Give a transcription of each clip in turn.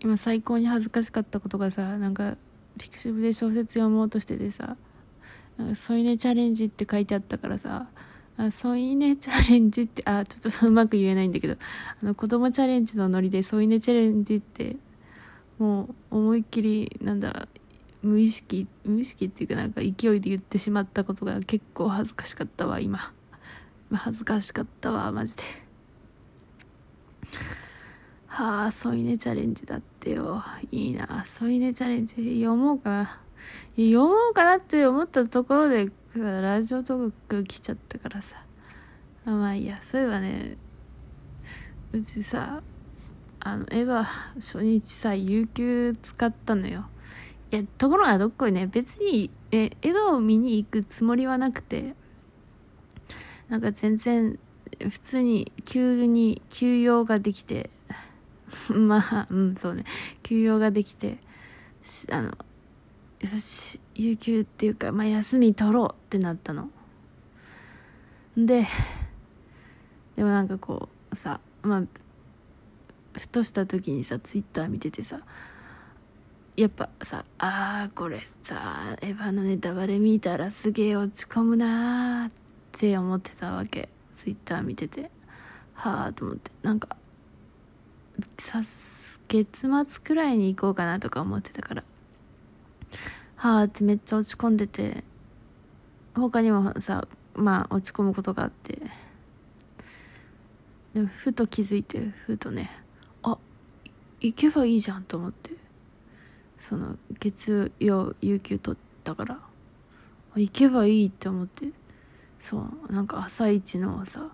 今最高に恥ずかしかったことがさなんかピクシブで小説読もうとしててさなんか添い寝チャレンジって書いてあったからさあ添い寝チャレンジってあちょっとうまく言えないんだけどあの子供チャレンジのノリで添い寝チャレンジってもう思いっきりなんだ無意識無意識っていうかなんか勢いで言ってしまったことが結構恥ずかしかったわ今。恥ずかしかったわマジで。はあ添い寝チャレンジだってよ。いいな。添い寝チャレンジ読もうかな。読もうかなって思ったところでラジオトーク来ちゃったからさ。まあいいやそういえばねうちさあのエヴァ初日さ有給使ったのよ。いやところがどっこいね別にえエヴァを見に行くつもりはなくてなんか全然普通に急に休養ができて まあうんそうね。休養ができてあのよし有給っていうか、まあ、休み取ろうってなったの。ででもなんかこうさまあふとした時にさツイッター見ててさやっぱさあーこれさエヴァのネタバレ見たらすげえ落ち込むなーって思ってたわけ。ツイッター見てて。はあと思って。なんかさ月末くらいに行こうかなとか思ってたから。はあってめっちゃ落ち込んでて。他にもさまあ落ち込むことがあって。でもふと気づいてふとねあ行けばいいじゃんと思って。その月曜有給取ったから。行けばいいって思って。そうなんか朝一のさ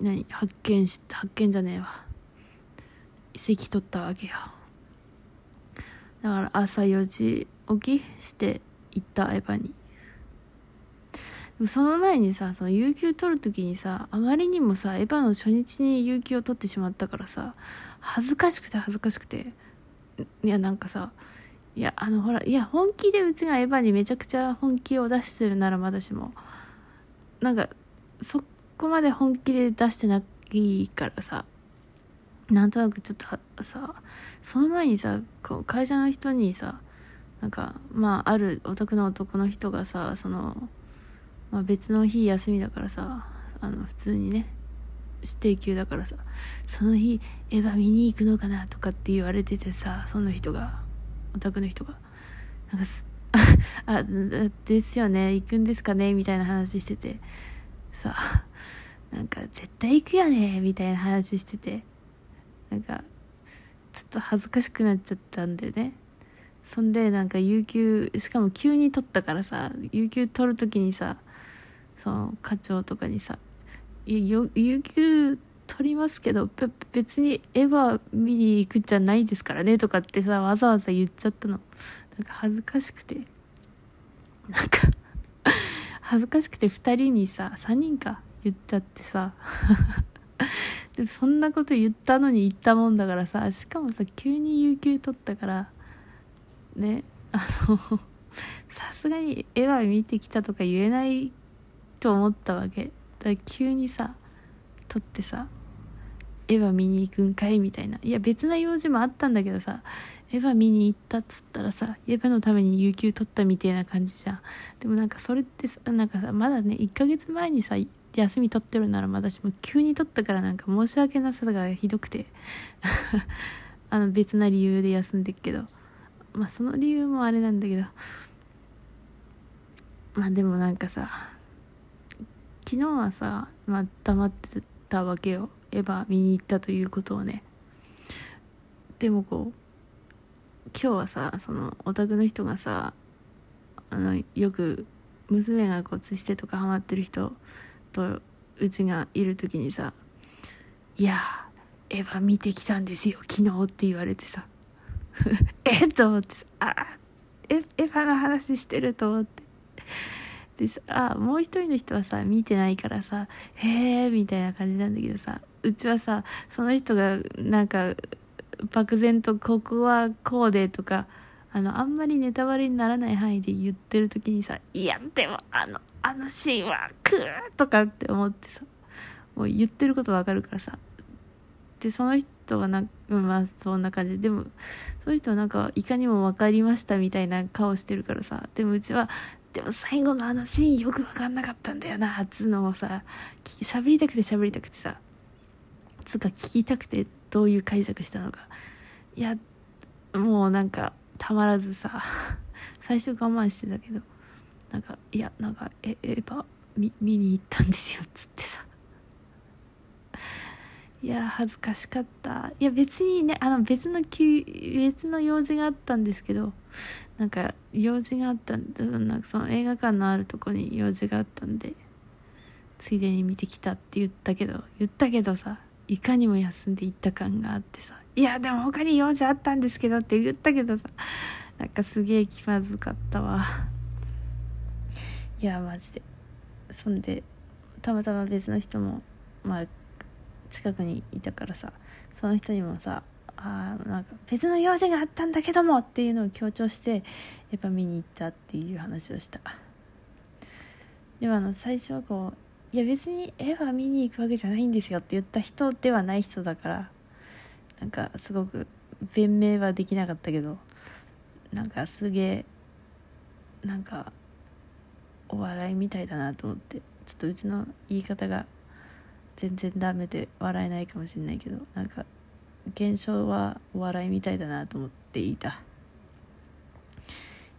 何発見し発見じゃねえわ。席取ったわけよ。だから朝4時起きして行ったエヴァに。その前にさその有給取る時にさあまりにもさエヴァの初日に有給を取ってしまったからさ恥ずかしくて恥ずかしくて。いやなんかさいやあのほらいや本気でうちがエヴァにめちゃくちゃ本気を出してるならまだしもなんかそっこまで本気で出してないからさなんとなくちょっとさその前にさこう会社の人にさなんかまああるお宅の男の人がさその、まあ、別の日休みだからさあの普通にね指定休だからさその日エヴァ見に行くのかなとかって言われててさその人がお宅の人が。なんかす あ ですよね行くんですかねみたいな話してて。さ なんか絶対行くよねみたいな話しててなんかちょっと恥ずかしくなっちゃったんだよね。そんでなんか有給しかも急に取ったからさ有給取る時にさその課長とかにさ「有給取りますけど別にエヴァ見に行くじゃないですからね」とかってさわざわざ言っちゃったの。なんか恥ずかしくて。なんか恥ずかしくて2人にさ3人か言っちゃってさ。でそんなこと言ったのに言ったもんだからさしかもさ急に有給取ったからねあの さすがに絵は見てきたとか言えないと思ったわけ。だから急にさ取ってさエヴァ見に行くんかいみたいな。いや別な用事もあったんだけどさエヴァ見に行ったっつったらさエヴァのために有給取ったみたいな感じじゃん。でもなんかそれってさなんかさまだね1ヶ月前にさ休み取ってるならまだしも急に取ったからなんか申し訳なさがひどくて。あの別な理由で休んでっけど。まあその理由もあれなんだけど。まあでもなんかさ昨日はさ、まあ、黙ってたわけよ。エヴァ見に行ったということをね。でもこう今日はさそのオタクの人がさあのよく娘がこうツしてとかハマってる人とうちがいる時にさ「いやエヴァ見てきたんですよ昨日」って言われてさ。えっ？と思ってさ「あエヴァの話してる」と思って。でさもう一人の人はさ見てないからさ「へえ」みたいな感じなんだけどさうちはさその人がなんか漠然と「ここはこうで」とかあのあんまりネタバレにならない範囲で言ってる時にさ「いやでもあのあのシーンはクーとかって思ってさもう言ってることわかるからさでその人はなまあそんな感じ。でもその人はなんかいかにも分かりましたみたいな顔してるからさでもうちはでも最後のあのシーンよく分かんなかったんだよなつうのをさ喋りたくて喋りたくてさつうか聞きたくてどういう解釈したのか。いやもうなんかたまらずさ 最初我慢してたけどなんかいやなんかえエヴァ見見に行ったんですよつってさ。いや恥ずかしかった。いや別にねあの別の別の用事があったんですけどなんか用事があったんでなんかその映画館のあるとこに用事があったんでついでに見てきたって言ったけど言ったけどさいかにも休んで行った感があってさいやでも他に用事あったんですけどって言ったけどさなんかすげえ気まずかったわ。いやマジで。そんでたまたま別の人もまあ近くにいたからさその人にもさあなんか別の用事があったんだけどもっていうのを強調してやっぱ見に行ったっていう話をした。でもあの最初はこういや別に絵は見に行くわけじゃないんですよって言った人ではない人だからなんかすごく弁明はできなかったけどなんかすげえなんかお笑いみたいだなと思ってちょっとうちの言い方が全然ダメで笑えないかもしれないけどなんか現象はお笑いみたいだなと思っていた。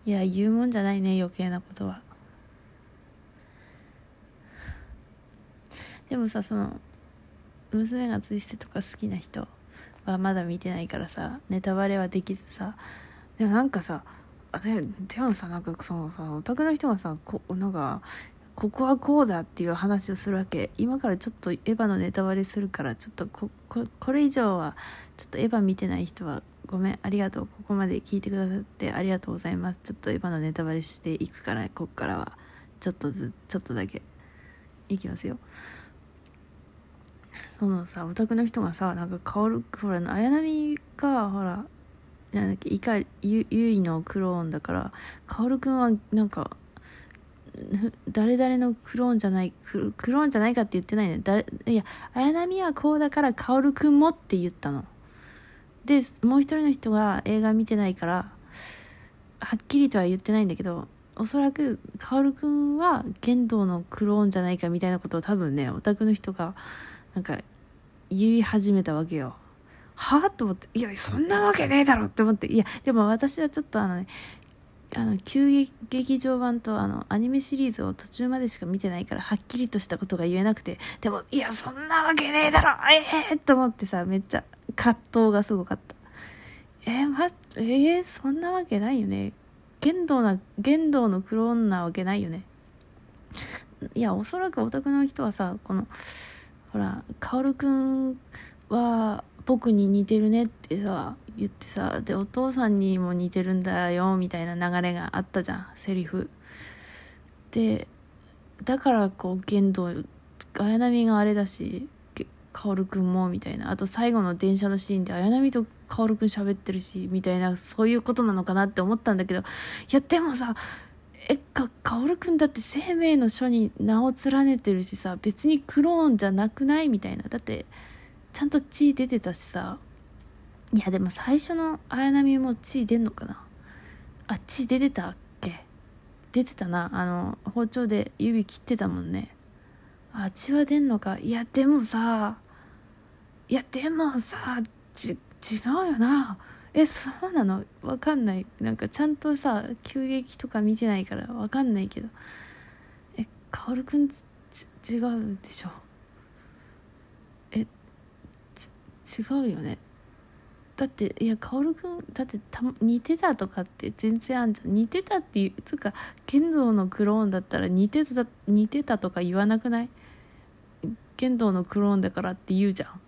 いや言うもんじゃないね余計なことは。でもさその娘がツイステとか好きな人はまだ見てないからさネタバレはできずさ。でもなんかさででもさなんかそのさオタクの人がさこなんかここはこうだっていう話をするわけ。今からちょっとエヴァのネタバレするからちょっとこここれ以上はちょっとエヴァ見てない人はごめんありがとうここまで聞いてくださってありがとうございます。ちょっとエヴァのネタバレしていくからこっからはちょっとずちょっとだけ。いきますよ。そのさオタクの人がさなんか薫ほら綾波がほらなんだっけ怒りゆゆいのクローンだから薫君はなんか誰々のクローンじゃないククローンじゃないかって言ってないね。だいや綾波はこうだから薫君もって言ったの。でもう一人の人が映画見てないからはっきりとは言ってないんだけどおそらく薫君は剣道のクローンじゃないかみたいなことを多分ねオタクの人がなんか言い始めたわけよ。はあと思っていやそんなわけねえだろって思って。いやでも私はちょっとあのねあの旧劇場版とあのアニメシリーズを途中までしか見てないからはっきりとしたことが言えなくてでもいやそんなわけねえだろええー、と思ってさめっちゃ葛藤がすごかった。えー、まえー、そんなわけないよね。剣道な剣道のクローンなわけないよね。いやおそらくオタクの人はさこのほら薫くんは僕に似てるねってさ言ってさでお父さんにも似てるんだよみたいな流れがあったじゃんセリフ。でだからこう言動綾波があれだし薫くんもみたいな。あと最後の電車のシーンで綾波と薫くん喋ってるしみたいなそういうことなのかなって思ったんだけどいやでもさえか薫くんだって生命の書に名を連ねてるしさ別にクローンじゃなくない？みたいな。だってちゃんと血出てたしさ。いやでも最初の綾波も血出んのかな？あ血出てたっけ？出てたな。あの包丁で指切ってたもんね。あ血は出んのか？いやでもさいやでもさち違うよな。えそうなの？わかんない。なんかちゃんとさ急激とか見てないからわかんないけど。え薫くん違うでしょえ違うよね。だっていや薫君だってた似てたとかって全然あんじゃん。似てたっていうつか剣道のクローンだったら似てた似てたとか言わなくない？剣道のクローンだからって言うじゃん。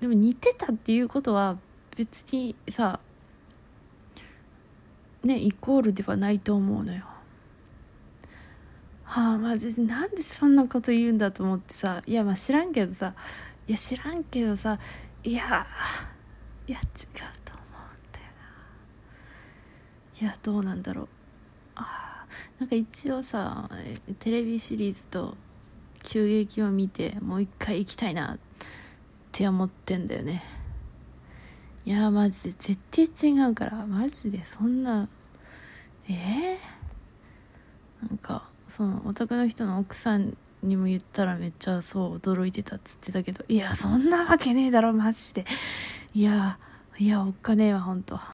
でも似てたっていうことは別にさねイコールではないと思うのよ。はあマジでなんでそんなこと言うんだと思ってさいやまあ知らんけどさいや知らんけどさいやいや違うと思うんだよないやどうなんだろう。あなんか一応さテレビシリーズと急激を見てもう一回行きたいなって思ってんだよね。いやマジで絶対違うから。マジでそんな。えー、なんかそのお宅の人の奥さんにも言ったらめっちゃそう驚いてたっつってたけどいやそんなわけねえだろマジで。いやいやおっかねえわほんと。